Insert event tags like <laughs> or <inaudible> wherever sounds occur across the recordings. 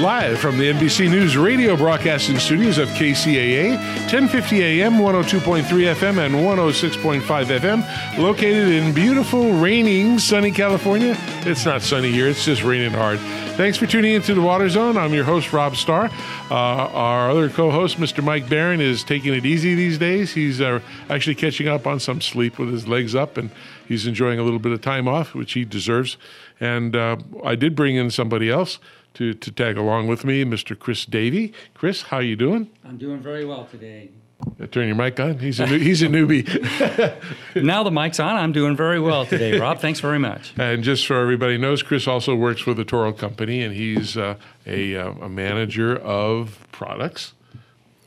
live from the NBC News radio broadcasting studios of KCAA, 1050 AM, 102.3 FM, and 106.5 FM, located in beautiful, raining, sunny California. It's not sunny here, it's just raining hard. Thanks for tuning into the Water Zone. I'm your host, Rob Starr. Uh, our other co host, Mr. Mike Barron, is taking it easy these days. He's uh, actually catching up on some sleep with his legs up, and he's enjoying a little bit of time off, which he deserves. And uh, I did bring in somebody else to, to tag along with me, Mr. Chris Davey. Chris, how are you doing? I'm doing very well today. Uh, turn your mic on. He's a new, he's a newbie. <laughs> now the mic's on. I'm doing very well today, Rob. <laughs> Thanks very much. And just so everybody knows, Chris also works for the Toro Company, and he's uh, a, uh, a manager of products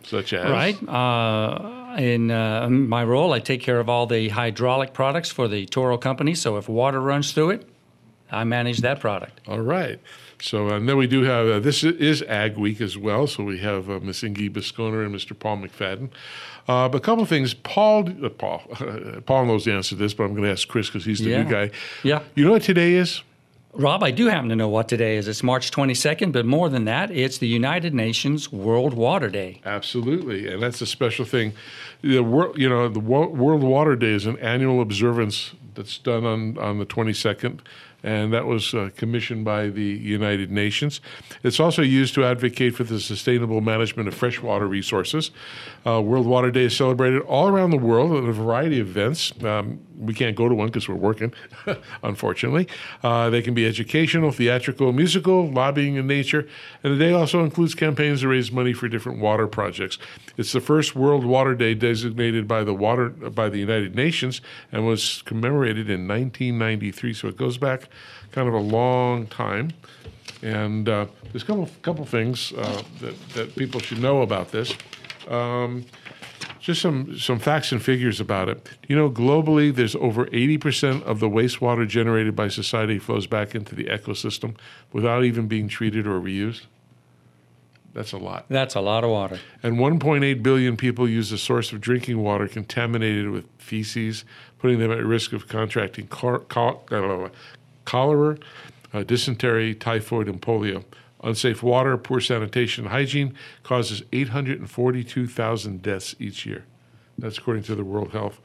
such as right. Uh, in uh, my role, I take care of all the hydraulic products for the Toro Company. So if water runs through it, I manage that product. All right. So and then we do have uh, this is Ag Week as well. So we have uh, Miss Inge Bisconer and Mr. Paul McFadden. Uh, but a couple of things. Paul, uh, Paul, <laughs> Paul knows the answer to this, but I'm going to ask Chris because he's the yeah. new guy. Yeah. You know what today is? Rob, I do happen to know what today is. It's March 22nd, but more than that, it's the United Nations World Water Day. Absolutely, and that's a special thing. The world, you know, the World Water Day is an annual observance that's done on on the 22nd and that was uh, commissioned by the United Nations. It's also used to advocate for the sustainable management of freshwater resources. Uh, World Water Day is celebrated all around the world at a variety of events. Um, we can't go to one because we're working, <laughs> unfortunately. Uh, they can be educational, theatrical, musical, lobbying in nature, and the day also includes campaigns to raise money for different water projects. It's the first World Water Day designated by the water by the United Nations and was commemorated in 1993. So it goes back kind of a long time. And uh, there's a couple couple things uh, that that people should know about this. Um, just some some facts and figures about it. You know, globally, there's over 80% of the wastewater generated by society flows back into the ecosystem without even being treated or reused. That's a lot. That's a lot of water. And 1.8 billion people use the source of drinking water contaminated with feces, putting them at risk of contracting cholera, uh, dysentery, typhoid, and polio. Unsafe water, poor sanitation, and hygiene causes 842,000 deaths each year. That's according to the World Health.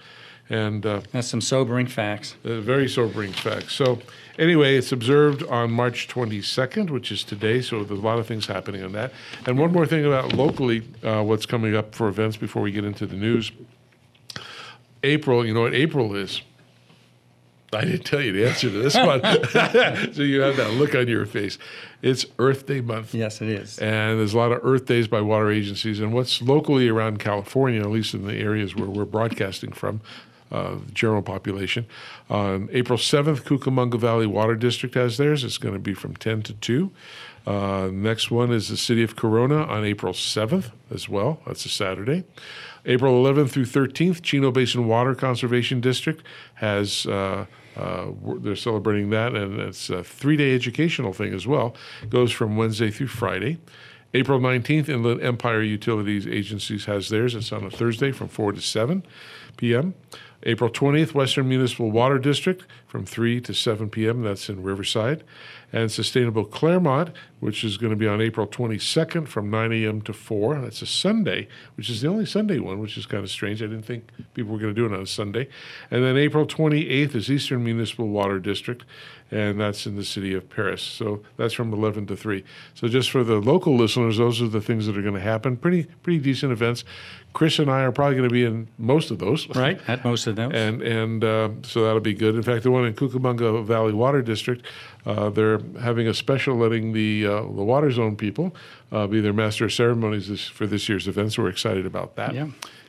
And uh, that's some sobering facts. Uh, very sobering facts. So, anyway, it's observed on March 22nd, which is today. So, there's a lot of things happening on that. And one more thing about locally, uh, what's coming up for events before we get into the news. April, you know what April is? I didn't tell you the answer to this one. <laughs> so you have that look on your face. It's Earth Day month. Yes, it is. And there's a lot of Earth Days by water agencies. And what's locally around California, at least in the areas where we're broadcasting from, uh, general population. On April 7th, Cucamonga Valley Water District has theirs. It's going to be from 10 to 2. Uh, next one is the City of Corona on April 7th as well. That's a Saturday. April 11th through 13th, Chino Basin Water Conservation District has. Uh, uh, they're celebrating that, and it's a three-day educational thing as well. Goes from Wednesday through Friday. April 19th, Inland Empire Utilities Agencies has theirs. It's on a Thursday from 4 to 7 p.m. April 20th, Western Municipal Water District from 3 to 7 p.m. That's in Riverside. And Sustainable Claremont, which is going to be on April 22nd from 9 a.m. to 4. That's a Sunday, which is the only Sunday one, which is kind of strange. I didn't think people were going to do it on a Sunday. And then April 28th is Eastern Municipal Water District, and that's in the city of Perris. So that's from 11 to 3. So just for the local listeners, those are the things that are going to happen. Pretty pretty decent events. Chris and I are probably going to be in most of those. Right, at most of those. and and uh, so that'll be good. In fact, the one in Cucamonga Valley Water District, uh, they're having a special letting the uh, the Water Zone people uh, be their master of ceremonies this, for this year's event. So we're excited about that. Yeah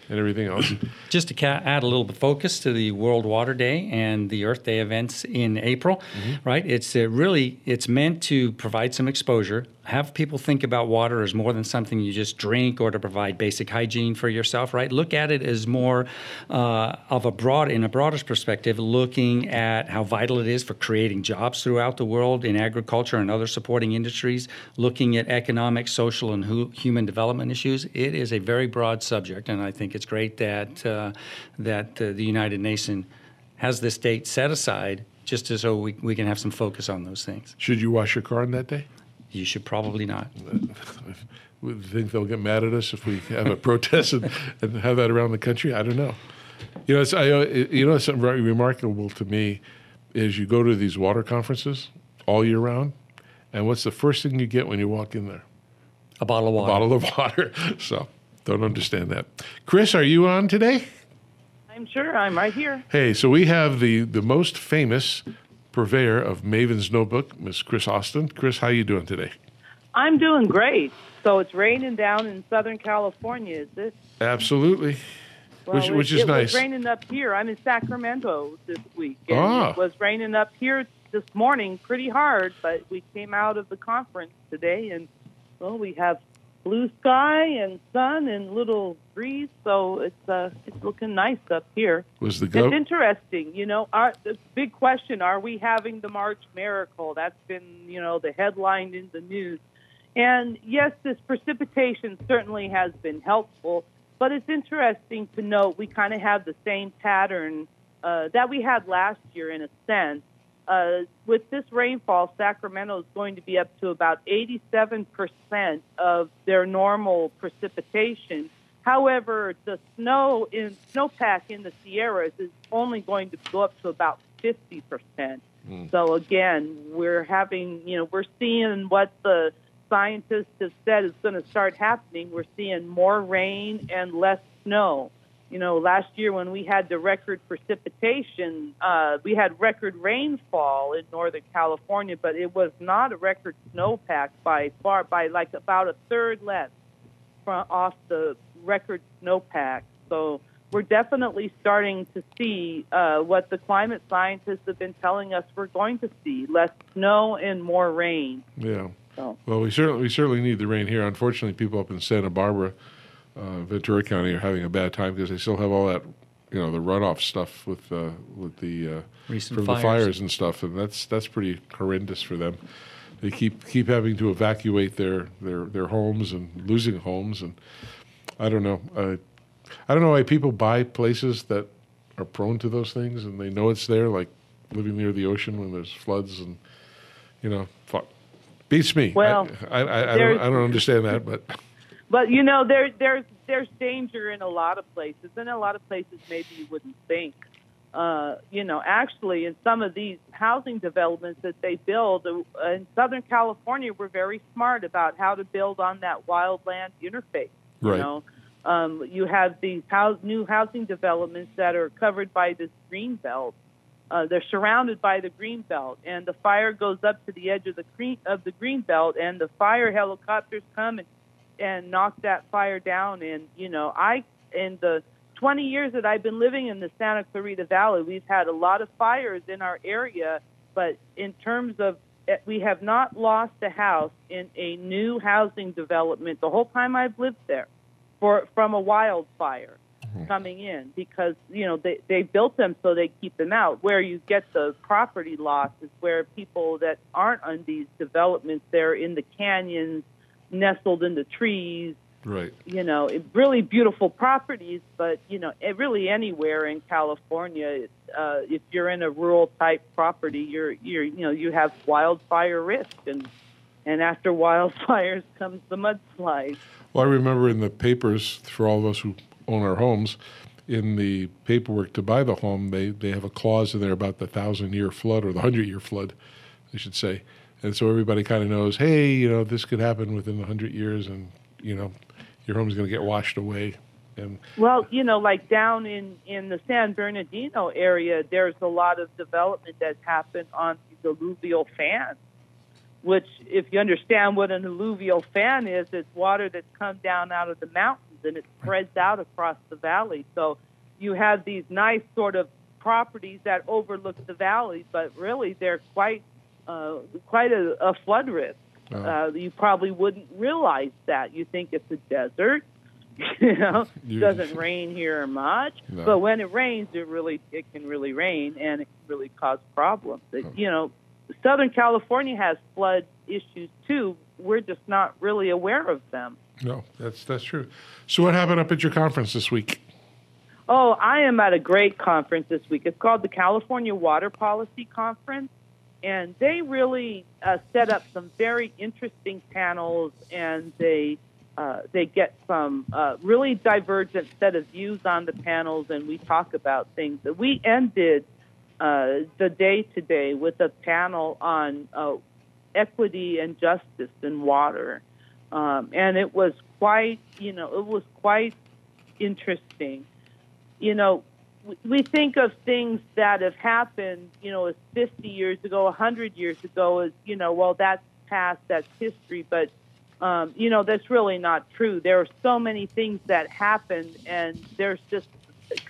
and everything else. <coughs> Just to ca- add a little bit of focus to the World Water Day and the Earth Day events in April, mm-hmm. right? It's uh, really it's meant to provide some exposure, have people think about water as more than something you just drink or to provide basic hygiene for yourself, right? Look at it as more uh, of a broad, in a broader perspective, looking at how vital it is for creating jobs throughout the world in agriculture and other supporting industries, looking at economic, social, and hu- human development issues. It is a very broad subject, and I think it's great that uh, that uh, the United Nations has this date set aside just so we, we can have some focus on those things. Should you wash your car on that day? you should probably not. <laughs> We think they'll get mad at us if we have a <laughs> protest and, and have that around the country. I don't know. You know, it's I, uh, you know, something very remarkable to me is you go to these water conferences all year round, and what's the first thing you get when you walk in there? A bottle of water. A bottle of <laughs> water. So don't understand that. Chris, are you on today? I'm sure I'm right here. Hey, so we have the the most famous purveyor of Maven's Notebook, Miss Chris Austin. Chris, how you doing today? I'm doing great. So it's raining down in Southern California, is it? Absolutely. Which- Well, which it, is it nice. was raining up here. I'm in Sacramento this week. And Ah. It was raining up here this morning pretty hard, but we came out of the conference today and, well, we have blue sky and sun and little breeze, so it's uh, it's looking nice up here. Was the It's interesting, you know. Our, the big question: Are we having the March miracle? That's been, you know, the headline in the news. And yes, this precipitation certainly has been helpful, but it's interesting to note we kind of have the same pattern uh, that we had last year, in a sense. Uh, with this rainfall, Sacramento is going to be up to about 87% of their normal precipitation. However, the snow in snowpack in the Sierras is only going to go up to about 50%. So again, we're having, you know, we're seeing what the scientists have said is going to start happening. We're seeing more rain and less snow. You know, last year when we had the record precipitation, uh, we had record rainfall in Northern California, but it was not a record snowpack by far, by like about a third less from off the record snowpack. So we're definitely starting to see uh, what the climate scientists have been telling us we're going to see: less snow and more rain. Yeah. So Well, we certainly we certainly need the rain here. Unfortunately, people up in Santa Barbara, uh, Ventura County, are having a bad time because they still have all that, you know, the runoff stuff with uh, with the uh, Recent from the fires. fires and stuff, and that's that's pretty horrendous for them. They keep keep having to evacuate their their their homes and losing homes, and I don't know. Uh, I don't know why people buy places that are prone to those things and they know it's there, like living near the ocean when there's floods and you know, fuck. Beats me. Well, I, I, I, I, don't, I don't understand that, but But you know, there there's there's danger in a lot of places, and a lot of places maybe you wouldn't think. Uh, you know, actually, in some of these housing developments that they build uh, in Southern California, we're very smart about how to build on that wildland interface. Right. You know, um, you have these house, new housing developments that are covered by this green belt. Uh, they're surrounded by the green belt, and the fire goes up to the edge of the green of the green belt, and the fire helicopters come and and knock that fire down. And you know, I in the 20 years that I've been living in the Santa Clarita Valley, we've had a lot of fires in our area, but in terms of eh, we have not lost a house in a new housing development the whole time I've lived there for from a wildfire coming in because you know they they built them so they keep them out. Where you get the property loss is where people that aren't on these developments they're in the canyons, nestled in the trees. right. You know, it, really beautiful properties, but you know, it, really anywhere in California, uh, if you're in a rural type property, you're you're you know you have wildfire risk and. And after <laughs> wildfires comes the mudslide. Well, I remember in the papers for all of us who own our homes, in the paperwork to buy the home, they, they have a clause in there about the thousand year flood or the hundred year flood, I should say. And so everybody kind of knows, hey, you know, this could happen within hundred years, and you know, your home's going to get washed away. And Well, you know, like down in in the San Bernardino area, there's a lot of development that's happened on these alluvial fans. Which, if you understand what an alluvial fan is, it's water that's come down out of the mountains and it spreads out across the valley. So you have these nice sort of properties that overlook the valley, but really they're quite uh, quite a, a flood risk. Oh. Uh, you probably wouldn't realize that. You think it's a desert, <laughs> you know, You- doesn't rain here much. <laughs> No. But when it rains, it really it can really rain and it can really cause problems. It, Oh. You know, Southern California has flood issues too. We're just not really aware of them. no, that's that's true. So what happened up at your conference this week? Oh, I am at a great conference this week. It's called the California Water Policy Conference. And they really uh, set up some very interesting panels, and they uh, they get some uh, really divergent set of views on the panels, and we talk about things. We ended uh, the day today with a panel on uh, equity and justice in water, um, and it was quite, you know, it was quite interesting. You know, we think of things that have happened, you know, as 50 years ago, 100 years ago, as, you know, well, that's past, that's history. But, um, you know, that's really not true. There are so many things that happened, and there's just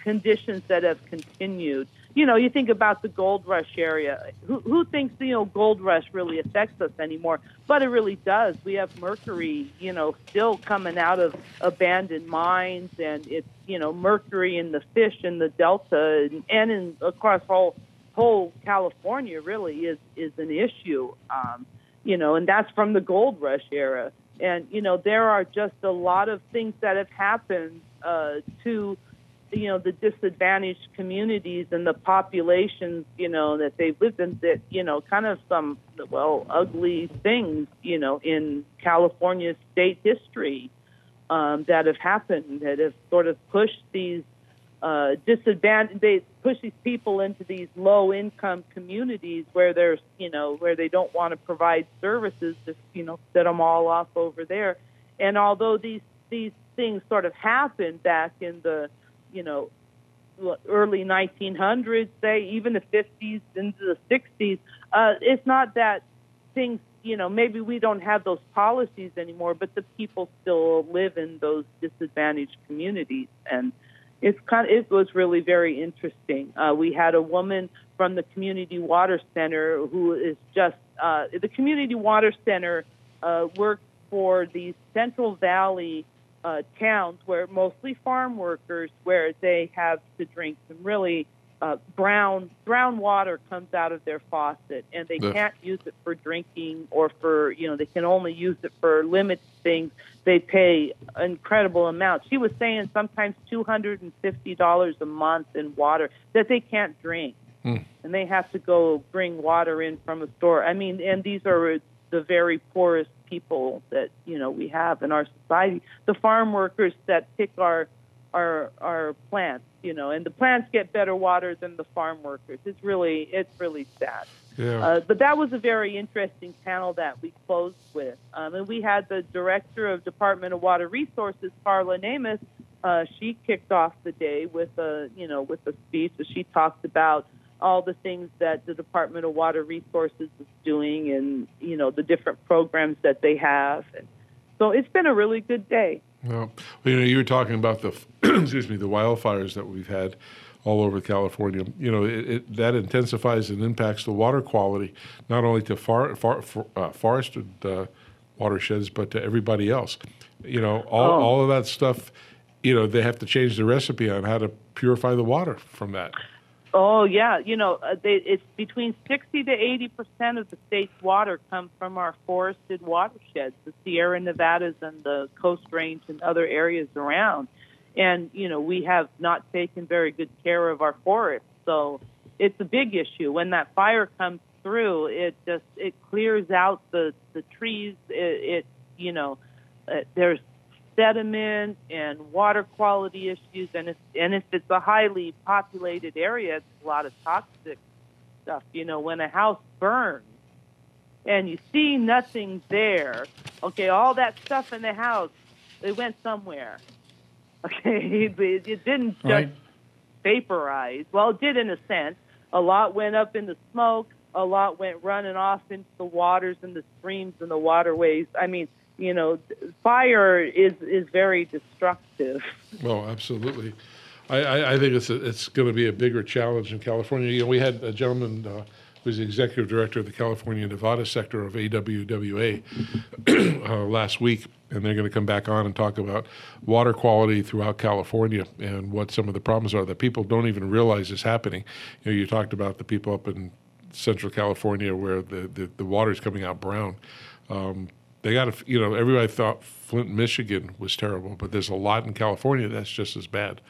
conditions that have continued you know, you think about the gold rush area. Who, who thinks, you know, gold rush really affects us anymore? But it really does. We have mercury, you know, still coming out of abandoned mines, and it's, you know, mercury in the fish in the delta and, and in across whole whole California really is is an issue. Um, you know, and that's from the gold rush era. And you know, there are just a lot of things that have happened uh, to you know the disadvantaged communities and the populations you know that they've lived in that you know kind of some well ugly things you know in California state history um, that have happened that have sort of pushed these uh, disadvantaged they push these people into these low income communities where there's you know where they don't want to provide services just you know set them all off over there. And although these these things sort of happened back in the you know, early 1900s, say even the 50s into the 60s. Uh, it's not that things, you know, maybe we don't have those policies anymore, but the people still live in those disadvantaged communities, and it's kind of, it was really very interesting. Uh, we had a woman from the community water center who is just uh, the community water center uh, works for the Central Valley uh, towns where mostly farm workers, where they have to drink some really uh, brown brown water comes out of their faucet, and they yeah. can't use it for drinking or for you know they can only use it for limited things. They pay incredible amounts. She was saying sometimes two hundred and fifty dollars a month in water that they can't drink. Mm. And they have to go bring water in from a store. I mean, and these are the very poorest people that you know we have in our society. The farm workers that pick our our our plants, you know, and the plants get better water than the farm workers. It's really it's really sad. Yeah. Uh, but that was a very interesting panel that we closed with, um, and we had the director of Department of Water Resources, Karla Nemeth. Uh, she kicked off the day with a you know with a speech. So she talked about all the things that the Department of Water Resources is doing and, you know, the different programs that they have. And so it's been a really good day. Well, you know, you were talking about the, <clears throat> excuse me, the wildfires that we've had all over California. You know, it, it, that intensifies and impacts the water quality, not only to far, far, for, uh, forested uh, watersheds, but to everybody else. You know, all, oh. all of that stuff, you know, they have to change the recipe on how to purify the water from that. Oh yeah, you know, uh, they, it's between sixty to eighty percent of the state's water comes from our forested watersheds, the Sierra Nevadas and the Coast Range and other areas around. And you know, we have not taken very good care of our forests, so it's a big issue. When that fire comes through, it just it clears out the the trees. It, it you know, uh, there's sediment and water quality issues. And if, and if it's a highly populated area, it's a lot of toxic stuff. You know, when a house burns and you see nothing there, okay, all that stuff in the house, it went somewhere. <laughs> Okay, it, it didn't just right. vaporize. Well, it did in a sense. A lot went up in the smoke. A lot went running off into the waters and the streams and the waterways. I mean, you know, fire is is very destructive. Well, absolutely. I, I think it's a, it's going to be a bigger challenge in California. You know, we had a gentleman uh, who's the executive director of the California Nevada sector of AWWA <clears throat> uh, last week, and they're going to come back on and talk about water quality throughout California and what some of the problems are that people don't even realize is happening. You know, you talked about the people up in Central California where the the, the water is coming out brown. Um, they got to, you know, everybody thought Flint, Michigan was terrible, but there's a lot in California that's just as bad,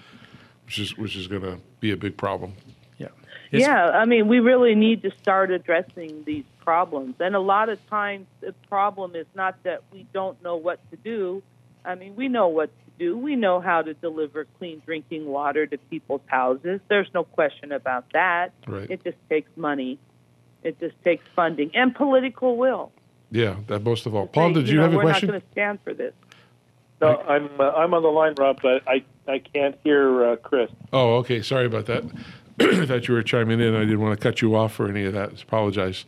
which is which is going to be a big problem. Yeah. It's- yeah, I mean, we really need to start addressing these problems. And a lot of times, the problem is not that we don't know what to do. I mean, we know what to do. We know how to deliver clean drinking water to people's houses. There's no question about that. Right. It just takes money. It just takes funding and political will. Yeah, that most of all. Paul, Say, did you, know, have a question? we're question? not going to stand for this. No, I'm uh, I'm on the line, Rob, but I I can't hear uh, Chris. Oh, okay. Sorry about that. <clears throat> I thought you were chiming in. I didn't want to cut you off or any of that. I apologize.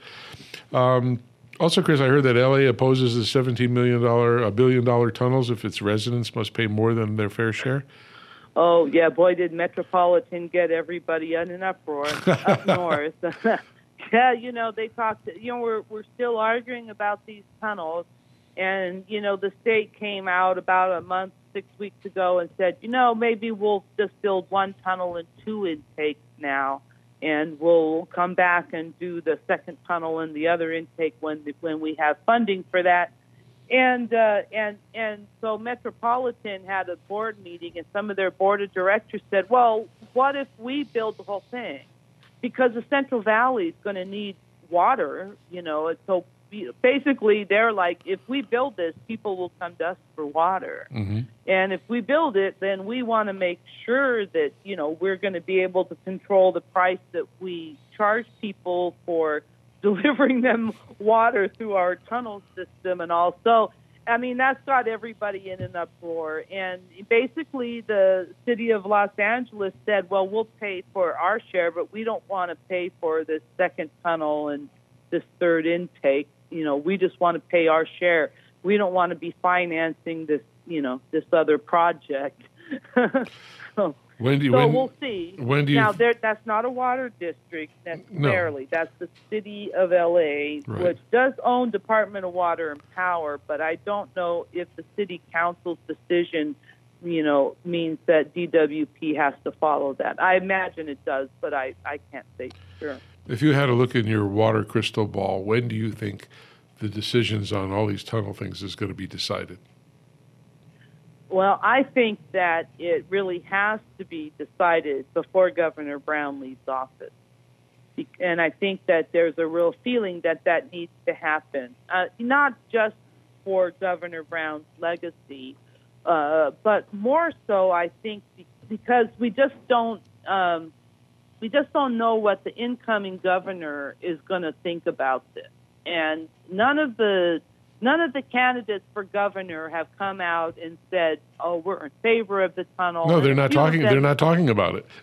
Um, also, Chris, I heard that LA opposes the $17 million, a billion dollar tunnels if its residents must pay more than their fair share. Oh yeah, boy, did Metropolitan get everybody in an uproar up <laughs> north. <laughs> yeah, you know they talked. You know we're we're still arguing about these tunnels, and you know the state came out about a month, six weeks ago, and said, you know maybe we'll just build one tunnel and two intakes now, and we'll come back and do the second tunnel and the other intake when when we have funding for that and uh, and and so Metropolitan had a board meeting, and some of their board of directors said, "Well, what if we build the whole thing? Because the Central Valley is going to need water, you know." And so basically, they're like, "If we build this, people will come to us for water, Mm-hmm. and if we build it, then we want to make sure that you know we're going to be able to control the price that we charge people for." <laughs> delivering them water through our tunnel system and all. I mean, that's got everybody in an uproar. And basically, the city of Los Angeles said, well, we'll pay for our share, but we don't want to pay for this second tunnel and this third intake. You know, we just want to pay our share. We don't want to be financing this, you know, this other project. <laughs> so, When do you, so when, we'll see. when do you- now there, that's not a water district necessarily. That's the city of LA, Right. which does own Department of Water and Power, but I don't know if the city council's decision, you know, means that DWP has to follow that. I imagine it does, but I, I can't say for sure. if you had a look in your water crystal ball, when do you think the decisions on all these tunnel things is going to be decided? Well, I think that it really has to be decided before Governor Brown leaves office. And I think that there's a real feeling that that needs to happen, uh, not just for Governor Brown's legacy, uh, but more so, I think, because we just don't. Um, we just don't know what the incoming governor is going to think about this, and none of the none of the candidates for governor have come out and said, "Oh, we're in favor of the tunnel." No, they're not talking. them- They're not talking about it. <laughs>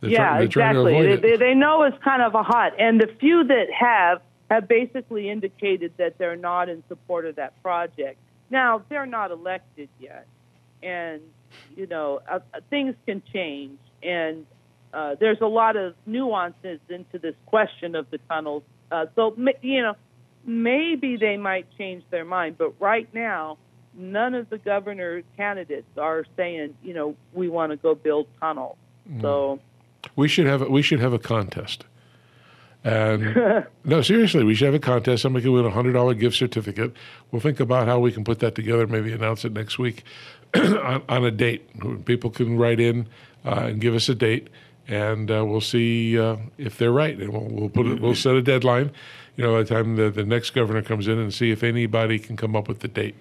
They're yeah, try- they're trying to exactly. They, it. they, they know it's kind of a hot, and the few that have have basically indicated that they're not in support of that project. Now they're not elected yet, and you know uh, uh, things can change, and uh, there's a lot of nuances into this question of the tunnels. Uh, so you know, maybe they might change their mind, but right now. None of the governor candidates are saying, you know, we want to go build tunnels. So, We should have a, we should have a contest. And <laughs> no, seriously, we should have a contest. Somebody can win a hundred dollar gift certificate. We'll think about how we can put that together. Maybe announce it next week <clears throat> on, on a date. People can write in uh, and give us a date, and uh, we'll see uh, if they're right. And we'll, we'll put it, we'll set a deadline. You know, by the time the, the next governor comes in, and see if anybody can come up with the date.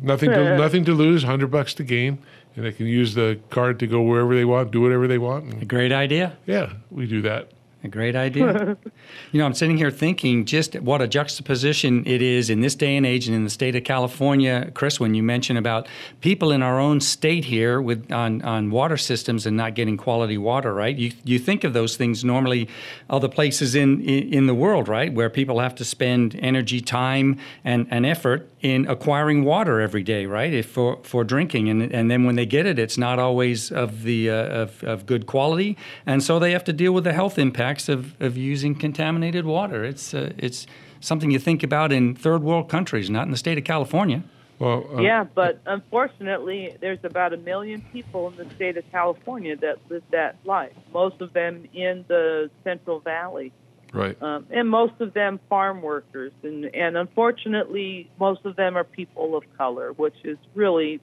Nothing to nothing to lose. Hundred bucks to gain, and they can use the card to go wherever they want, do whatever they want. And A great idea. yeah, we do that. A great idea. <laughs> you know, I'm sitting here thinking just what a juxtaposition it is in this day and age and in the state of California, Chris, when you mention about people in our own state here with on, on water systems and not getting quality water, right? You you think of those things normally other places in, in, in the world, right, where people have to spend energy, time and, and effort in acquiring water every day, right? If for, for drinking. And and then when they get it, it's not always of the uh, of, of good quality. And so they have to deal with the health impacts of, of using contaminated water. It's uh, it's something you think about in third world countries, not in the state of California. Well, uh, Yeah, but unfortunately, there's about a million people in the state of California that live that life. Most of them in the Central Valley, right. um, and most of them farm workers, and and unfortunately, most of them are people of color, which is really,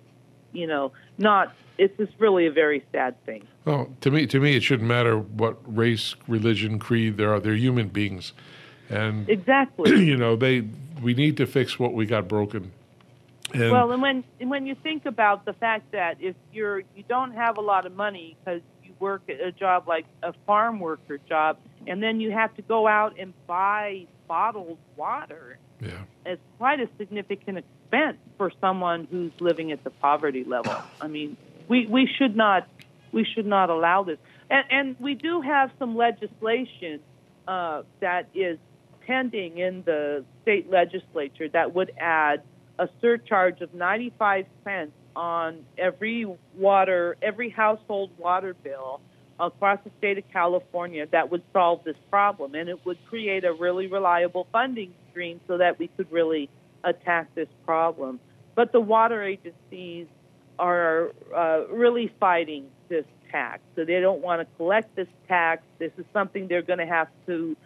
you know, not. It's just really a very sad thing. Well, to me, to me, it shouldn't matter what race, religion, creed there are. They're human beings, and <clears throat> Exactly. you know they. We need to fix what we got broken. And Well, and when and when you think about the fact that if you're you don't have a lot of money because you work a job like a farm worker job, and then you have to go out and buy bottled water, yeah, it's quite a significant expense for someone who's living at the poverty level. I mean, we we should not we should not allow this, and and we do have some legislation uh, that is pending in the state legislature that would add a surcharge of 95 cents on every water, every household water bill across the state of California that would solve this problem. And it would create a really reliable funding stream so that we could really attack this problem. But the water agencies are uh, really fighting this tax. So they don't want to collect this tax. This is something they're going to have to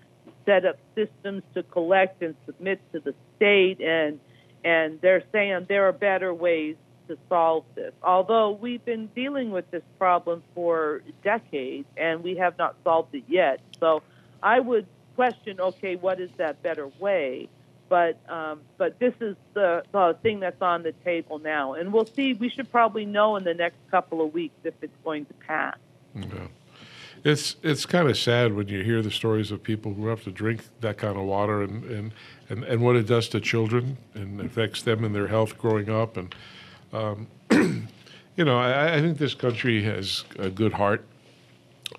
set up systems to collect and submit to the state and and they're saying there are better ways to solve this. Although we've been dealing with this problem for decades and we have not solved it yet. So I would question, okay, what is that better way? But um, but this is the, the thing that's on the table now, and we'll see. We should probably know in the next couple of weeks if it's going to pass. yeah. It's it's kind of sad when you hear the stories of people who have to drink that kind of water and, and, and, and what it does to children and affects them and their health growing up. And um, <clears throat> you know, I, I think this country has a good heart,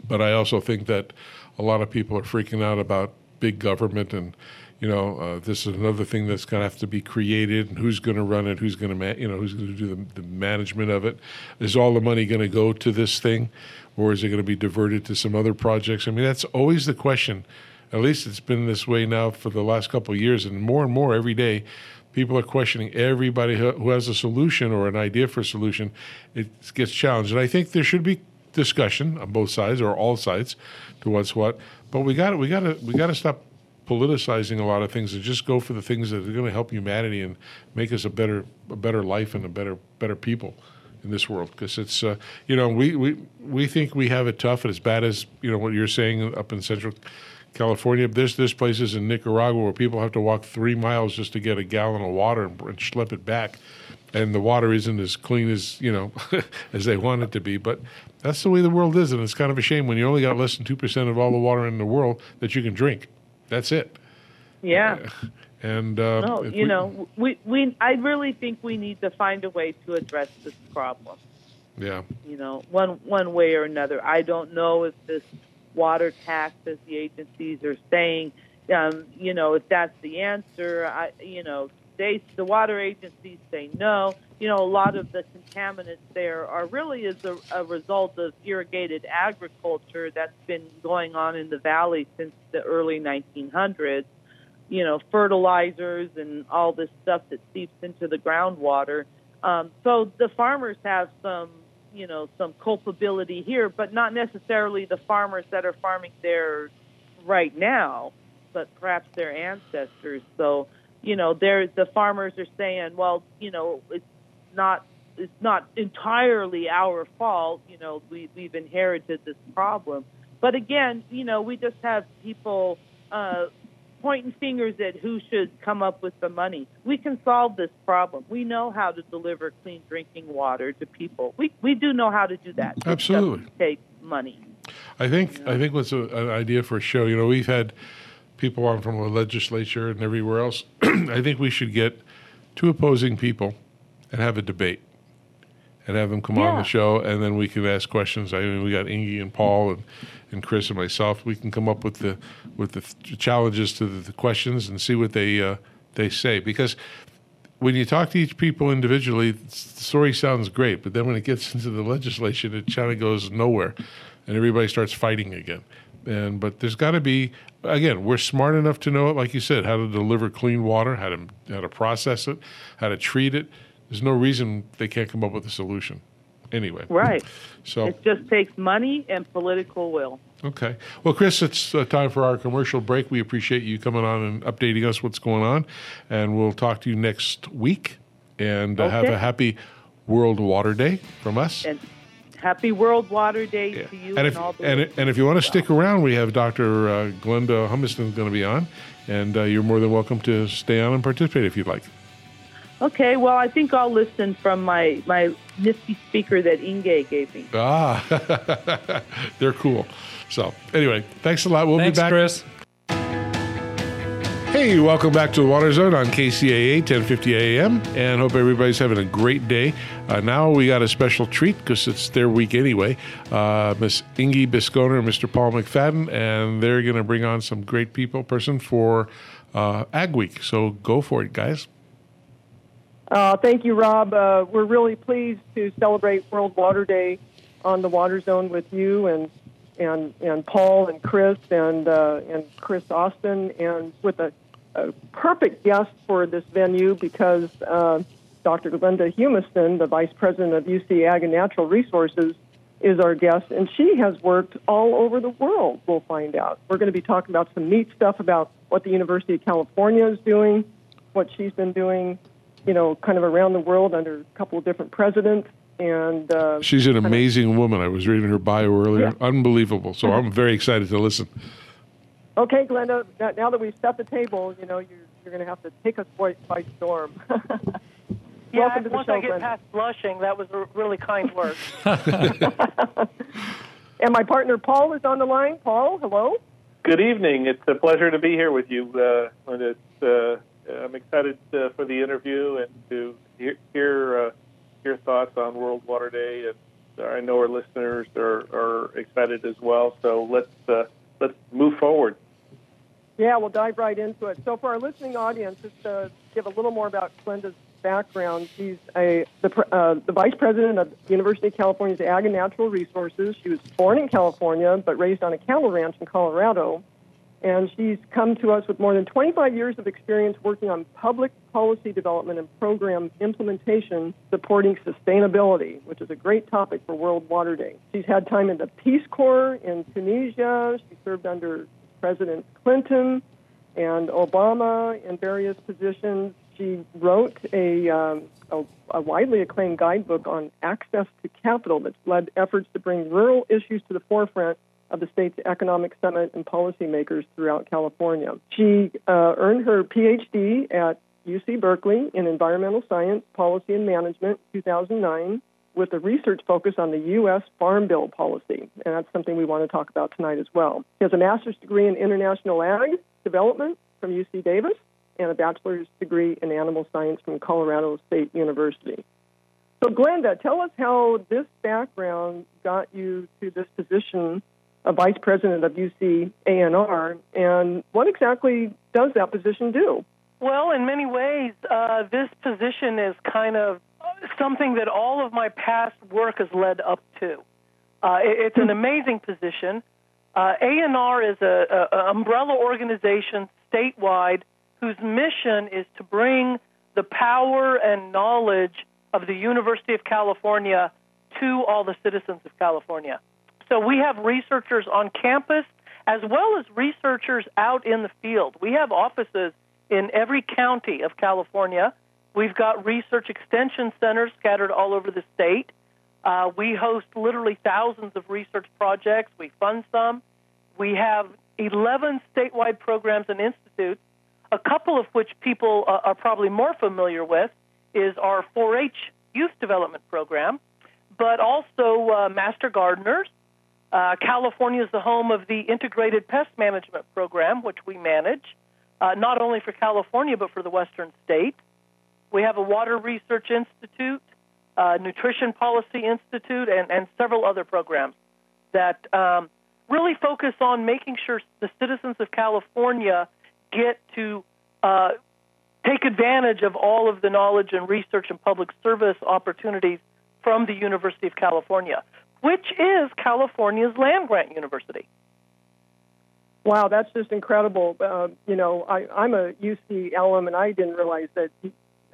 but I also think that a lot of people are freaking out about big government and you know uh, this is another thing that's going to have to be created and who's going to run it who's going to ma- you know who's going to do the, the management of it. Is all the money going to go to this thing or is it going to be diverted to some other projects? I mean that's always the question. At least it's been this way now for the last couple of years and more and more every day people are questioning everybody who has a solution or an idea for a solution. It gets challenged and i think there should be discussion on both sides or all sides to what's what. But we got we got to we got to stop politicizing a lot of things and just go for the things that are going to help humanity and make us a better a better life and a better better people in this world. Because it's uh, you know we, we we think we have it tough and as bad as you know what you're saying up in central California. There's there's places in Nicaragua where people have to walk three miles just to get a gallon of water and, and schlep it back. And the water isn't as clean as you know <laughs> as they want it to be. But that's the way the world is and it's kind of a shame when you only got less than 2% of all the water in the world that you can drink that's it Yeah. <laughs> and uh, No, you we- know, we, we I really think we need to find a way to address this problem. yeah You know, one one way or another. I don't know if this water tax, as the agencies are saying, um, you know, if that's the answer. I, you know, they the water agencies say no. You know, a lot of the contaminants there are really as a, a result of irrigated agriculture that's been going on in the valley since the early 1900s you know, fertilizers and all this stuff that seeps into the groundwater. Um, so the farmers have some, you know, some culpability here, but not necessarily the farmers that are farming there right now, but perhaps their ancestors. So, you know, there the farmers are saying, well, you know, it's not it's not entirely our fault. You know, we we've inherited this problem. But again, you know, we just have people uh, pointing fingers at who should come up with the money. We can solve this problem. We know how to deliver clean drinking water to people. We we do know how to do that. Absolutely. take money. I think I think what's a, an idea for a show. You know, we've had people on from the legislature and everywhere else. <clears throat> I think we should get two opposing people and have a debate and have them come on the show, and then we can ask questions. I mean, we got Inge and Paul and, and Chris and myself. We can come up with the with the th- challenges to the, the questions and see what they uh, they say because. When you talk to each people individually, the story sounds great, but then when it gets <laughs> into the legislation, it kind of goes nowhere, and everybody starts fighting again. And but there's got to be again, we're smart enough to know it, like you said, how to deliver clean water, how to how to process it, how to treat it. There's no reason they can't come up with a solution. Anyway, Right. <laughs> so It just takes money and political will. okay. Well, Chris, it's uh, time for our commercial break. We appreciate you coming on and updating us what's going on, and we'll talk to you next week. And uh, have a happy World Water Day from us. And happy World Water Day Yeah. to you and if all the and, and if you want to stick around, we have Dr. Uh, Glenda Humiston going to be on, and uh, you're more than welcome to stay on and participate if you'd like. Okay, well, I think I'll listen from my, my nifty speaker that Inge gave me. Ah, <laughs> they're cool. So anyway, thanks a lot. We'll Thanks, be back. Chris. Hey, welcome back to the Water Zone on KCAA 1050 AM, and hope everybody's having a great day. Uh, now we got a special treat because it's their week anyway. Uh, Miss Inge Bisconer and Mr. Paul McFadden, and they're going to bring on some great people person for uh, Ag Week. So go for it, guys. Uh, thank you, Rob. Uh, we're really pleased to celebrate World Water Day on the Water Zone with you and and and Paul and Chris and uh, and Chris Austin and with a, a perfect guest for this venue because uh, Dr. Glenda Humiston, the Vice President of UC Ag and Natural Resources, is our guest, and she has worked all over the world. We'll find out. We're going to be talking about some neat stuff about what the University of California is doing, what she's been doing you know, kind of around the world under a couple of different presidents. And uh, She's an amazing woman. I was reading her bio earlier. Yeah. Unbelievable. So I'm very excited to listen. okay, Glenda, now, now that we've set the table, you know, you're, you're going to have to take us by, by storm. <laughs> Yeah, Welcome to the once show, I get Glenda. past blushing, that was a really kind word. <laughs> <laughs> And my partner Paul is on the line. Paul, hello. Good evening. It's a pleasure to be here with you. Uh, and it's, uh, I'm excited uh, for the interview and to hear hear, uh, your thoughts on World Water Day. And I know our listeners are, are excited as well. So let's uh, let's move forward. Yeah, we'll dive right into it. So, for our listening audience, just to give a little more about Glenda's background, she's a the, uh, the vice president of University of California's Ag and Natural Resources. She was born in California, but raised on a cattle ranch in Colorado. And she's come to us with more than 25 years of experience working on public policy development and program implementation supporting sustainability, which is a great topic for World Water Day. She's had time in the Peace Corps in Tunisia. She served under President Clinton and Obama in various positions. She wrote a, um, a, a widely acclaimed guidebook on access to capital that's led efforts to bring rural issues to the forefront of the state's economic summit and policymakers throughout California. She uh, earned her PhD at UC Berkeley in environmental science, policy, and management 2009 with a research focus on the U.S. Farm Bill policy. And that's something we want to talk about tonight as well. She has a master's degree in international ag development from UC Davis and a bachelor's degree in animal science from Colorado State University. So, Glenda, tell us how this background got you to this position of vice president of UC ANR, and what exactly does that position do? well, in many ways, uh, this position is kind of something that all of my past work has led up to. Uh, it, it's an amazing position. Uh, ANR is a, a, a umbrella organization statewide whose mission is to bring the power and knowledge of the University of California to all the citizens of California. So we have researchers on campus as well as researchers out in the field. We have offices in every county of California. We've got research extension centers scattered all over the state. Uh, we host literally thousands of research projects. We fund some. We have 11 statewide programs and institutes, a couple of which people uh, are probably more familiar with is our 4-H youth development program, but also uh, Master Gardeners. Uh, California is the home of the Integrated Pest Management Program, which we manage, uh, not only for California but for the Western states. We have a Water Research Institute, uh, Nutrition Policy Institute, and, and several other programs that um, really focus on making sure the citizens of California get to uh, take advantage of all of the knowledge and research and public service opportunities from the University of California, which is California's land grant university. Wow, that's just incredible. Uh, you know, I, I'm a UC alum, and I didn't realize that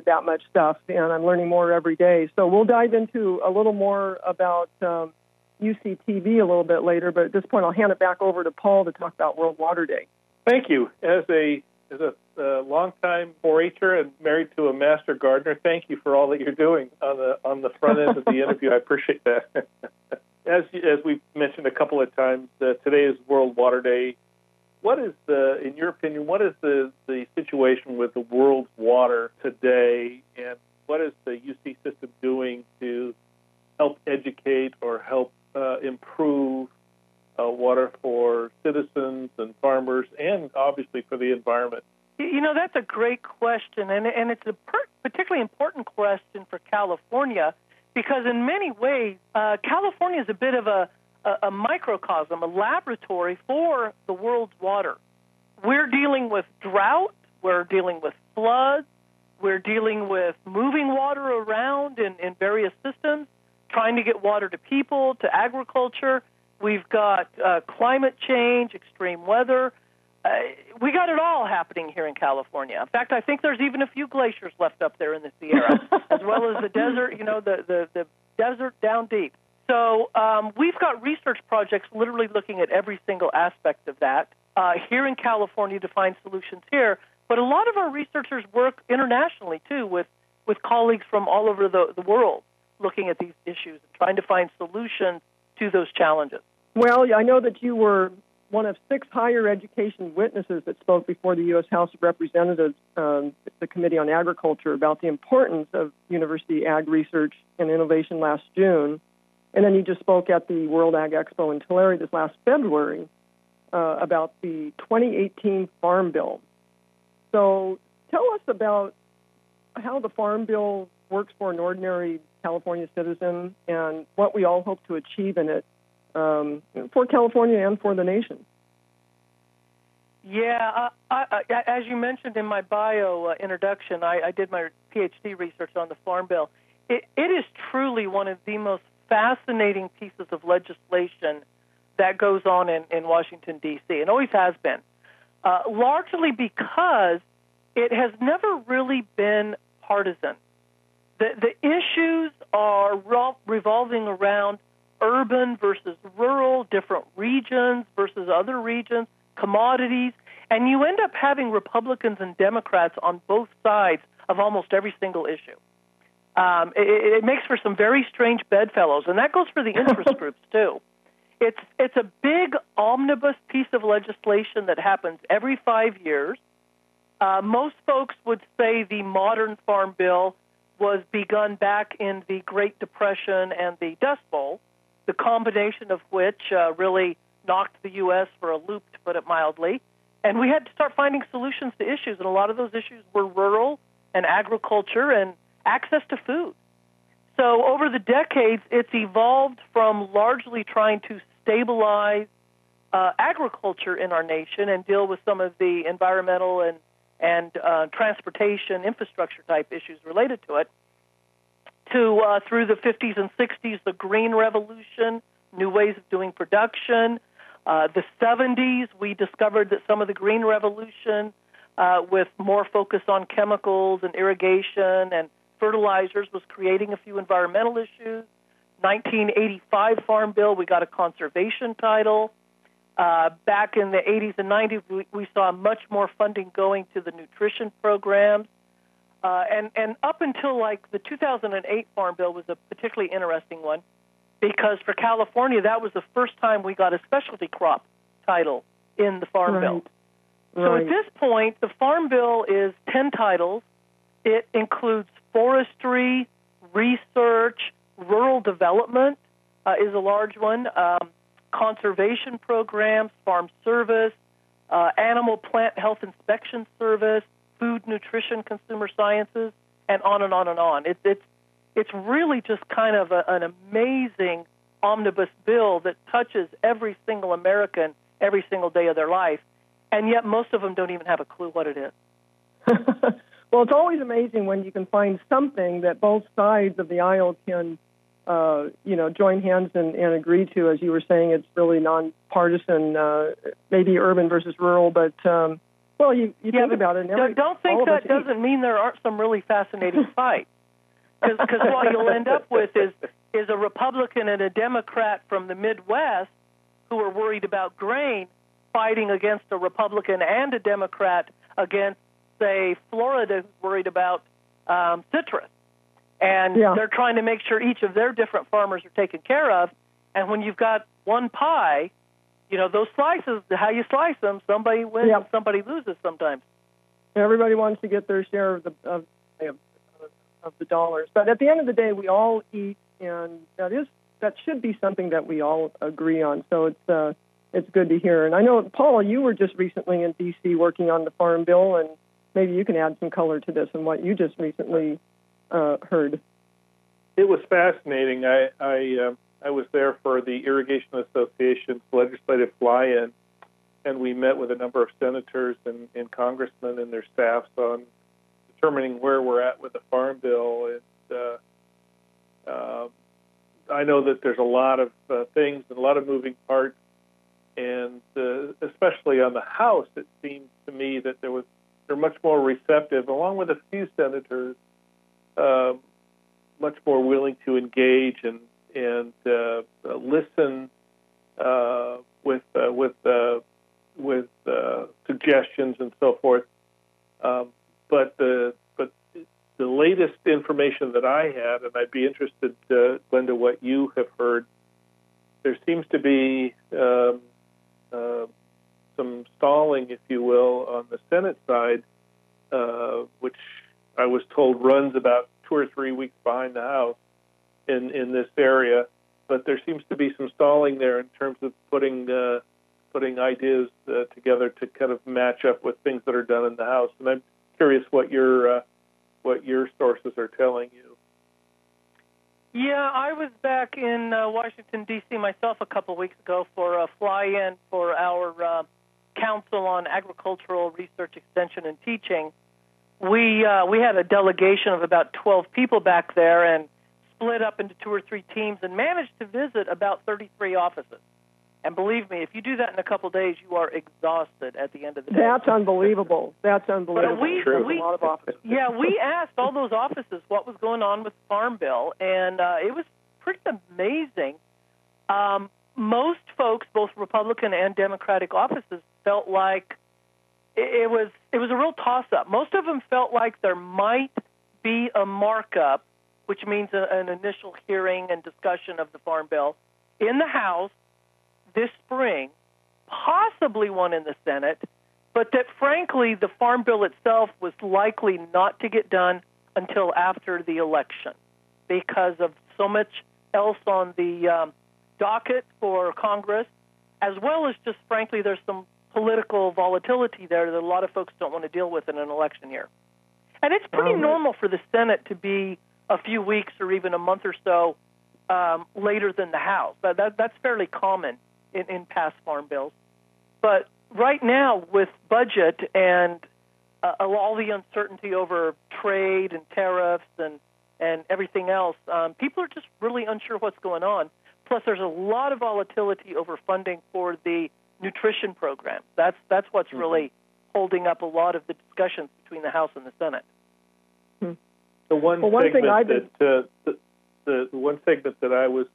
that much stuff, and I'm learning more every day. So we'll dive into a little more about um, UCTV a little bit later, but at this point, I'll hand it back over to Paul to talk about World Water Day. Thank you. As a as a uh, longtime 4-H'er and married to a master gardener, thank you for all that you're doing on the on the front end of the <laughs> interview. I appreciate that. <laughs> as as we've mentioned a couple of times, uh, today is World Water Day. What is the, in your opinion, what is the the situation with the world's water today, and what is the UC system doing to help educate or help uh, improve uh, water for citizens and farmers, and obviously for the environment? You know, that's a great question, and, and it's a per- particularly important question for California because, in many ways, uh, California is a bit of a, a, a microcosm, a laboratory for the world's water. We're dealing with drought, we're dealing with floods, we're dealing with moving water around in, in various systems, trying to get water to people, to agriculture. We've got uh, climate change, extreme weather. Uh, we got it all happening here in California. In fact, I think there's even a few glaciers left up there in the Sierra, <laughs> as well as the desert. You know, the the, the desert down deep. So um, we've got research projects literally looking at every single aspect of that uh, here in California to find solutions here. But a lot of our researchers work internationally too, with with colleagues from all over the, the world looking at these issues and trying to find solutions to those challenges. Well, I know that you were one of six higher education witnesses that spoke before the U.S. House of Representatives, um, the Committee on Agriculture, about the importance of university ag research and innovation last June. And then you just spoke at the World Ag Expo in Tulare this last February uh, about the 2018 Farm Bill. So tell us about how the Farm Bill works for an ordinary California citizen and what we all hope to achieve in it um, for California and for the nation. Yeah, I, I, as you mentioned in my bio uh, introduction, I, I did my PhD research on the Farm Bill. It, it is truly one of the most fascinating pieces of legislation that goes on in, in Washington, D.C., and always has been, uh, largely because it has never really been partisan. The, the issues are revolving around urban versus rural, different regions versus other regions, commodities, and you end up having Republicans and Democrats on both sides of almost every single issue. Um, it, it makes for some very strange bedfellows, and that goes for the <laughs> interest groups too. It's it's a big omnibus piece of legislation that happens every five years. Uh, most folks would say the modern farm bill was begun back in the Great Depression and the Dust Bowl the combination of which uh, really knocked the U.S. for a loop, to put it mildly. And we had to start finding solutions to issues, and a lot of those issues were rural and agriculture and access to food. So over the decades, it's evolved from largely trying to stabilize uh, agriculture in our nation and deal with some of the environmental and and uh, transportation infrastructure type issues related to it to uh, through the 50s and 60s, the Green Revolution, new ways of doing production. Uh, the 70s, we discovered that some of the Green Revolution, uh, with more focus on chemicals and irrigation and fertilizers, was creating a few environmental issues. 1985 Farm Bill, we got a conservation title. Uh, back in the 80s and 90s, we, we saw much more funding going to the nutrition programs. Uh, and and up until like the 2008 Farm Bill was a particularly interesting one because for California that was the first time we got a specialty crop title in the Farm right. Bill. So right. at this point, the Farm Bill is 10 titles. It includes forestry, research, rural development uh, is a large one, um, conservation programs, farm service, uh, animal plant health inspection service, food, nutrition, consumer sciences, and on and on and on. It's it's it's really just kind of a, an amazing omnibus bill that touches every single American every single day of their life, and yet most of them don't even have a clue what it is. <laughs> well, it's always amazing when you can find something that both sides of the aisle can, uh, you know, join hands and, and agree to. As you were saying, it's really nonpartisan, uh, maybe urban versus rural, but um, well, you, you yeah, think about it. Every, don't think that doesn't mean there aren't some really fascinating <laughs> fights. Because what you'll end up with is is a Republican and a Democrat from the Midwest who are worried about grain fighting against a Republican and a Democrat against, say, Florida, who's worried about um, citrus. And Yeah. they're trying to make sure each of their different farmers are taken care of. And when you've got one pie, you know, those slices, how you slice them, somebody wins Yep. and somebody loses sometimes. Everybody wants to get their share of the of, of, of the dollars, but at the end of the day, we all eat, and that is that should be something that we all agree on. So it's uh, it's good to hear. And I know Paula, you were just recently in D.C. working on the Farm Bill, and maybe you can add some color to this and what you just recently uh, heard. It was fascinating. I I, uh, I was there for the Irrigation Association's legislative fly-in, and we met with a number of senators and, and congressmen and their staffs on determining where we're at with the farm bill. And uh, uh, I know that there's a lot of uh, things and a lot of moving parts, and uh, especially on the House, it seemed to me that there was they're much more receptive, along with a few senators. Um, much more willing to engage and and uh, uh, listen uh, with uh, with uh, with uh, suggestions and so forth. Um, but the but the latest information that I had, and I'd be interested, uh, Glenda, what you have heard. There seems to be um, uh, some stalling, if you will, on the Senate side, uh, which I was told runs about two or three weeks behind the House in in this area. But there seems to be some stalling there in terms of putting uh, putting ideas uh, together to kind of match up with things that are done in the House. And I'm curious what your uh, what your sources are telling you. Yeah, I was back in uh, Washington D.C. myself a couple weeks ago for a fly-in for our uh, Council on Agricultural Research, Extension, and Teaching. We uh, we had a delegation of about 12 people back there and split up into two or three teams and managed to visit about 33 offices. And believe me, if you do that in a couple of days, you are exhausted at the end of the day. That's unbelievable. That's unbelievable. But we, There's we, a lot of offices. yeah, we asked all those offices what was going on with the Farm Bill, and uh, it was pretty amazing. Um, most folks, both Republican and Democratic offices, felt like it, was it was a real toss-up. Most of them felt like there might be a markup, which means a, an initial hearing and discussion of the Farm Bill in the House this spring, possibly one in the Senate, but that frankly the Farm Bill itself was likely not to get done until after the election because of so much else on the um, docket for Congress, as well as just frankly there's some political volatility there that a lot of folks don't want to deal with in an election year. And it's pretty Um, normal for the Senate to be a few weeks or even a month or so um, later than the House. That, that, that's fairly common in, in past farm bills. But right now, with budget and uh, all the uncertainty over trade and tariffs and and everything else, um, people are just really unsure what's going on. Plus, there's a lot of volatility over funding for the nutrition program. That's that's what's really holding up a lot of the discussions between the House and the Senate. The one Well, one thing segment I that uh, the, the the one segment that I was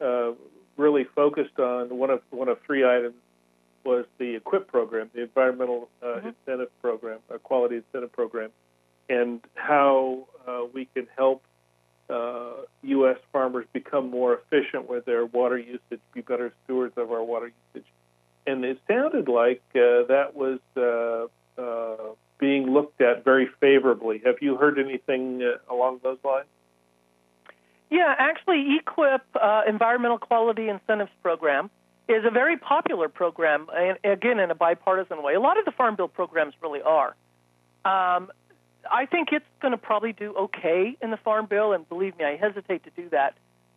uh, really focused on one of one of three items was the EQIP program, the Environmental uh, Mm-hmm. Incentive Program, a Quality Incentive Program, and how uh, we can help uh, U.S. farmers become more efficient with their water usage, be better stewards of our water usage. And it sounded like uh, that was uh, uh, being looked at very favorably. Have you heard anything uh, along those lines? Yeah, actually, EQIP, uh, Environmental Quality Incentives Program, is a very popular program, and again, in a bipartisan way. A lot of the Farm Bill programs really are. Um, I think it's going to probably do okay in the Farm Bill, and believe me, I hesitate to do that.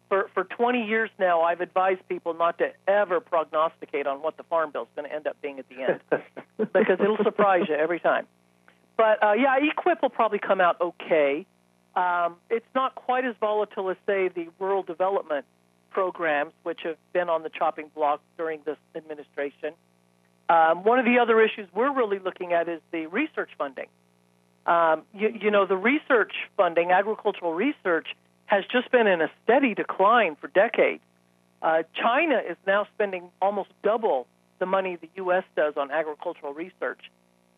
For, for 20 years now, I've advised people not to ever prognosticate on what the Farm Bill is going to end up being at the end <laughs> because it'll surprise you every time. But uh, yeah, EQIP will probably come out okay. Um, it's not quite as volatile as, say, the rural development programs, which have been on the chopping block during this administration. Um, one of the other issues we're really looking at is the research funding. Um, you, you know, the research funding, agricultural research, has just been in a steady decline for decades. Uh, China is now spending almost double the money the U.S. does on agricultural research.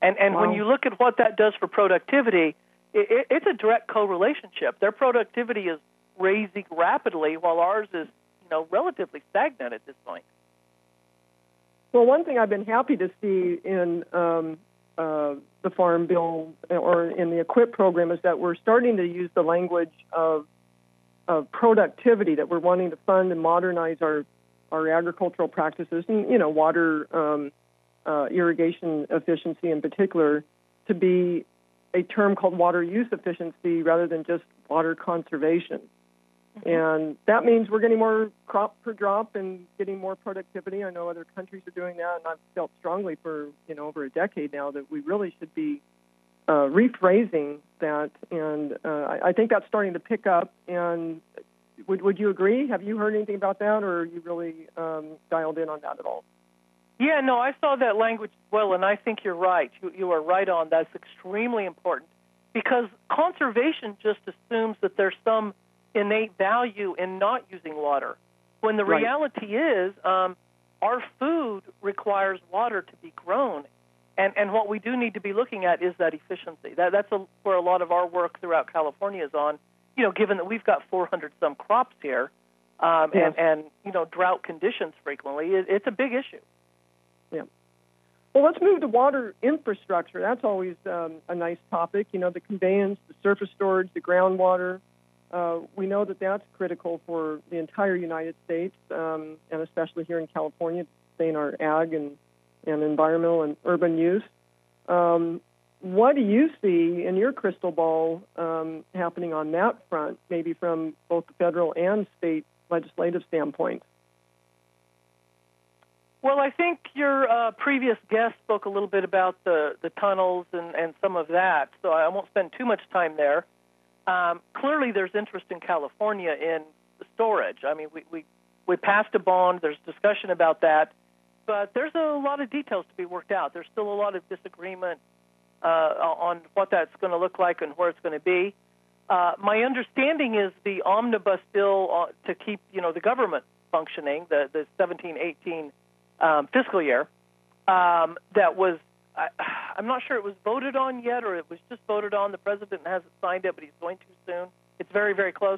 And and Wow. when you look at what that does for productivity, it, it, it's a direct correlationship. Their productivity is raising rapidly, while ours is you know relatively stagnant at this point. Well, one thing I've been happy to see in um, uh, the Farm Bill or in the EQIP program is that we're starting to use the language of, of productivity, that we're wanting to fund and modernize our, our agricultural practices and, you know, water um, uh, irrigation efficiency in particular to be a term called water use efficiency rather than just water conservation. And that means we're getting more crop per drop and getting more productivity. I know other countries are doing that, and I've felt strongly for you know over a decade now that we really should be uh, rephrasing that. And uh, I, I think that's starting to pick up. And would would you agree? Have you heard anything about that, or are you really um, dialed in on that at all? Yeah, no, I saw that language as well, and I think you're right. You, you are right on. That's extremely important because conservation just assumes that there's some innate value in not using water. When the Right. reality is, um, our food requires water to be grown, and and what we do need to be looking at is that efficiency. That that's a, where a lot of our work throughout California is on. You know, given that we've got 400 some crops here, um, Yes. and and you know drought conditions frequently, it, it's a big issue. Yeah. Well, let's move to water infrastructure. That's always um, a nice topic. You know, the conveyance, the surface storage, the groundwater. Uh, we know that that's critical for the entire United States, um, and especially here in California, to sustain our ag and, and environmental and urban use. Um, what do you see in your crystal ball um, happening on that front, maybe from both the federal and state legislative standpoint? Well, I think your uh, previous guest spoke a little bit about the, the tunnels and, and some of that, so I won't spend too much time there. Um, clearly, there's interest in California in storage. I mean, we, we, we passed a bond, there's discussion about that, but there's a lot of details to be worked out. There's still a lot of disagreement uh, on what that's going to look like and where it's going to be. Uh, my understanding is the omnibus bill to keep you know the government functioning, the the 17, 18 um, fiscal year, um, that was I, I'm not sure it was voted on yet, or it was just voted on. The president hasn't signed it, but he's going to soon. It's very very close.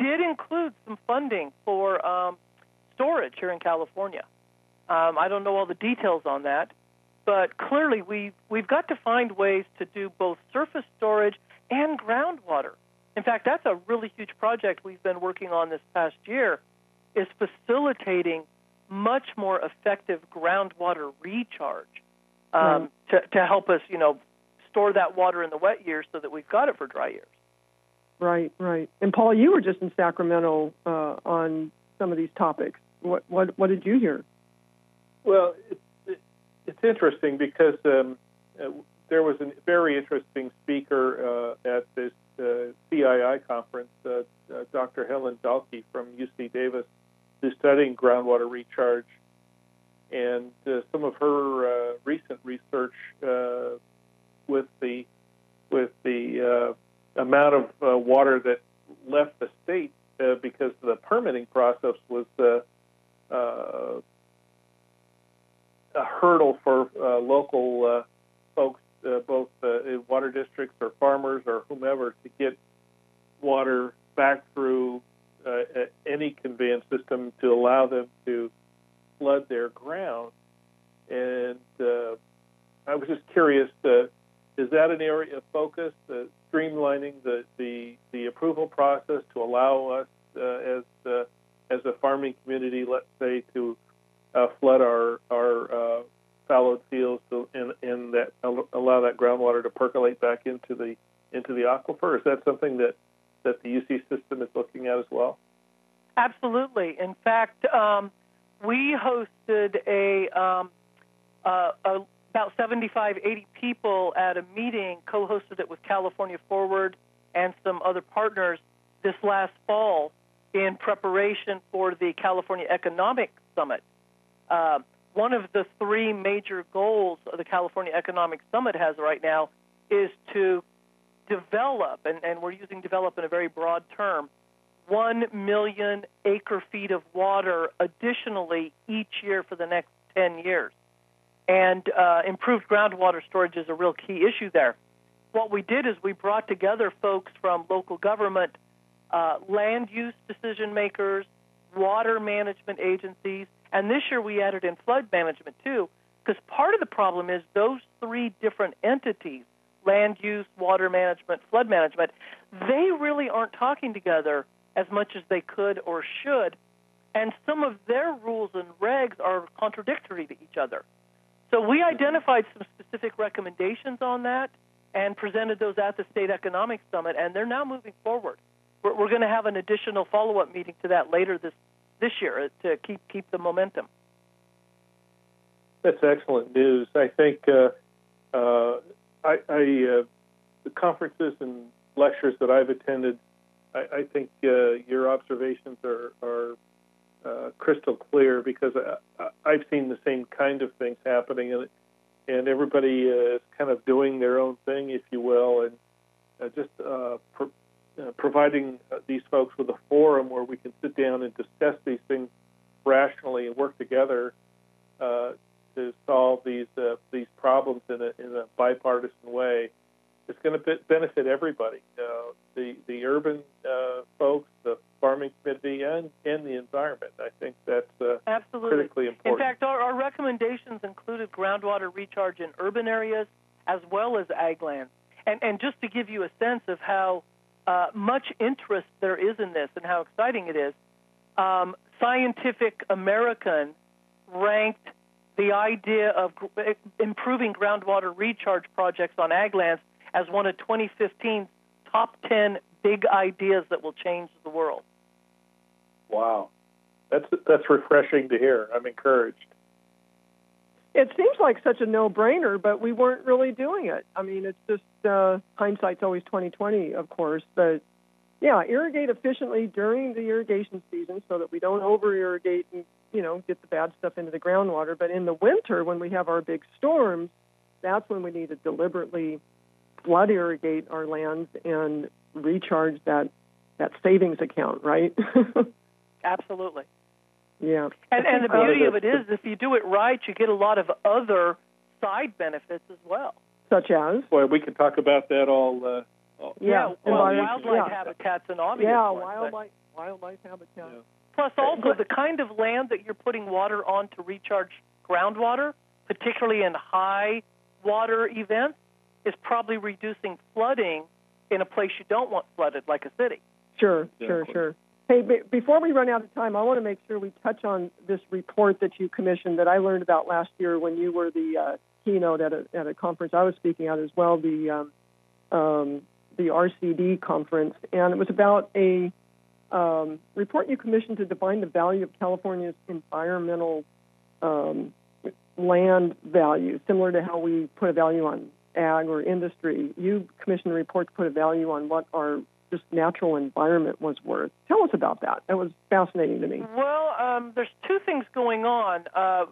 Did include some funding for um, storage here in California. Um, I don't know all the details on that, but clearly we we've got to find ways to do both surface storage and groundwater. In fact, that's a really huge project we've been working on this past year is facilitating much more effective groundwater recharge um, to, to help us, you know, store that water in the wet years so that we've got it for dry years. Right, right. And Paul, you were just in Sacramento uh, on some of these topics. What what what did you hear? Well, it, it, it's interesting because um, uh, there was a very interesting speaker uh, at this uh, CII conference, uh, uh, Dr. Helen Dahlke from UC Davis, who's studying groundwater recharge. And uh, some of her recent research with the with the amount of water that left the state because the permitting process was uh, uh, a hurdle for uh, local uh, folks, uh, both uh, in water districts or farmers or whomever, to get water back through uh, a- any conveyance system to allow them to flood their ground. And uh, I was just curious, uh, is that an area of focus, uh, streamlining the, the, the approval process to allow us uh, as, uh, as a farming community, let's say, to uh, flood our our uh, fallowed fields to, and, and that allow that groundwater to percolate back into the into the aquifer. Is that something that that the UC system is looking at as well? Absolutely. In fact, um, we hosted a, um, uh, a about 75, 80 people at a meeting, co-hosted it with California Forward and some other partners this last fall in preparation for the California Economic Summit. Uh, one of the three major goals of the California Economic Summit has right now is to develop, and, and we're using develop in a very broad term, 1 million acre feet of water additionally each year for the next 10 years. and uh, improved groundwater storage is a real key issue there. What we did is we brought together folks from local government, uh, land use decision makers, water management agencies, and this year we added in flood management too, because part of the problem is those three different entities land use, water management, flood management they really aren't talking together as much as they could or should, and some of their rules and regs are contradictory to each other. So we identified some specific recommendations on that and presented those at the State Economic Summit, and they're now moving forward. We're, we're going to have an additional follow-up meeting to that later this this year to keep keep the momentum. That's excellent news. I think uh, uh, I, I uh, the conferences and lectures that I've attended, I, I think uh, your observations are, are uh, crystal clear because I, I've seen the same kind of things happening, and and everybody uh, is kind of doing their own thing, if you will, and uh, just uh, pro- uh, providing uh, these folks with a forum where we can sit down and discuss these things rationally and work together uh, to solve these uh, these problems in a in a bipartisan way it's going to benefit everybody uh, the the urban uh, folks, the farming community, and and the environment. I think that's uh, absolutely critically important. In fact, our, our recommendations included groundwater recharge in urban areas as well as ag lands. And and just to give you a sense of how uh, much interest there is in this and how exciting it is, um, Scientific American ranked the idea of improving groundwater recharge projects on ag lands as one of 2015's top 10 big ideas that will change the world. Wow. That's that's refreshing to hear. I'm encouraged. It seems like such a no-brainer, but we weren't really doing it. I mean, it's just uh, hindsight's always 2020, of course. But yeah, irrigate efficiently during the irrigation season so that we don't over-irrigate and you know get the bad stuff into the groundwater. But in the winter, when we have our big storms, that's when we need to deliberately flood irrigate our lands and recharge that that savings account, right? <laughs> Absolutely. Yeah. And, and the beauty of it is, if you do it right, you get a lot of other side benefits as well. Such as? Boy, we could talk about that all. Uh, all yeah, yeah well, wildlife yeah. habitats and obvious Yeah, ones, wildlife wildlife habitats. Yeah. Plus, also the kind of land that you're putting water on to recharge groundwater, particularly in high water events, is probably reducing flooding in a place you don't want flooded, like a city. Sure, sure, sure. Hey, b- before we run out of time, I want to make sure we touch on this report that you commissioned that I learned about last year when you were the uh, keynote at a, at a conference I was speaking at as well, the um, um, the RCD conference, and it was about a um, report you commissioned to define the value of California's environmental um, land value, similar to how we put a value on ag or industry, you commissioned a report to put a value on what our just natural environment was worth. Tell us about that. That was fascinating to me. Well, um, there's two things going on. Uh,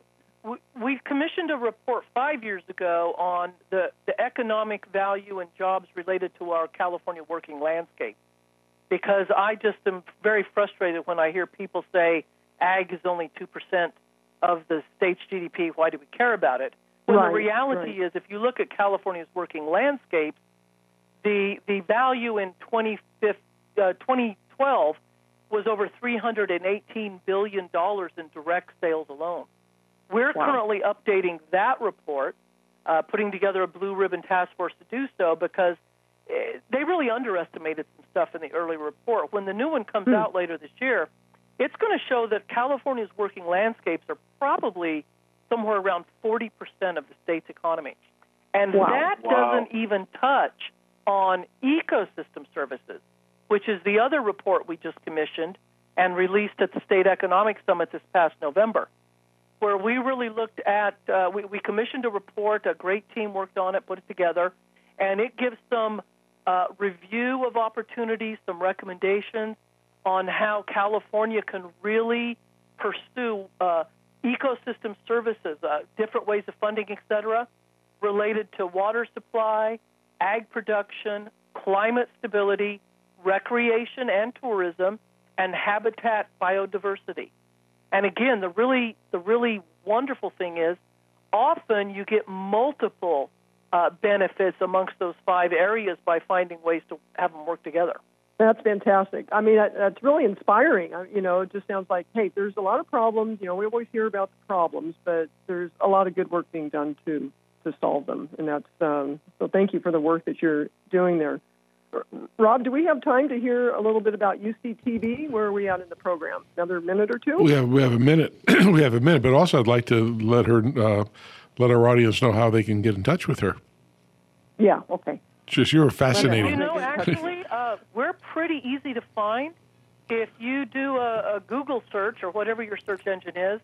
we, we commissioned a report five years ago on the, the economic value and jobs related to our California working landscape because I just am very frustrated when I hear people say ag is only 2% of the state's GDP. Why do we care about it? When right, the reality right. is, if you look at California's working landscape, the the value in 2012 uh, was over 318 billion dollars in direct sales alone. We're wow. currently updating that report, uh, putting together a blue ribbon task force to do so because they really underestimated some stuff in the early report. When the new one comes hmm. out later this year, it's going to show that California's working landscapes are probably somewhere around 40% of the state's economy. And wow. that wow. doesn't even touch on ecosystem services, which is the other report we just commissioned and released at the State Economic Summit this past November, where we really looked at, uh, we, we commissioned a report, a great team worked on it, put it together, and it gives some uh, review of opportunities, some recommendations on how California can really pursue uh, ecosystem services, uh, different ways of funding, et cetera, related to water supply, ag production, climate stability, recreation and tourism, and habitat biodiversity. And again, the really the really wonderful thing is often you get multiple uh, benefits amongst those five areas by finding ways to have them work together. That's fantastic. I mean, that, that's really inspiring. I, you know, it just sounds like, hey, there's a lot of problems. You know, we always hear about the problems, but there's a lot of good work being done to to solve them. And that's um, so. Thank you for the work that you're doing there. Rob, do we have time to hear a little bit about UCTV? Where are we at in the program? Another minute or two? We have we have a minute. <clears throat> we have a minute, but also I'd like to let her uh, let our audience know how they can get in touch with her. Yeah. Okay. Just you're fascinating. You know, actually, <laughs> uh, we're pretty easy to find. If you do a, a Google search or whatever your search engine is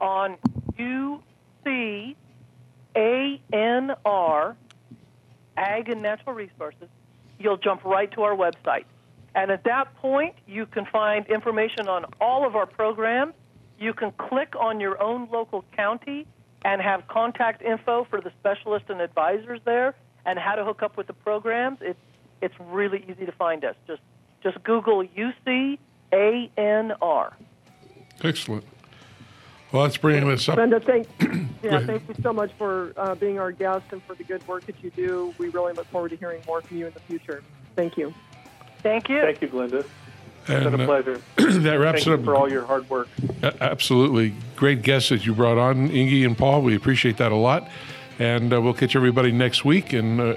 on UCANR, Ag and Natural Resources, you'll jump right to our website. And at that point, you can find information on all of our programs. You can click on your own local county and have contact info for the specialists and advisors there and how to hook up with the programs. It's it's really easy to find us. Just just Google UCANR. Excellent. Well, let's this up. Brenda, thank, <clears throat> yeah, thank you so much for uh, being our guest and for the good work that you do. We really look forward to hearing more from you in the future. Thank you. Thank you. Thank you, Glenda. It's been And, a uh, pleasure. <clears throat> that wraps Thank it you up. for all your hard work. Absolutely. Great guests that you brought on, Inge and Paul. We appreciate that a lot. And uh, we'll catch everybody next week. And uh,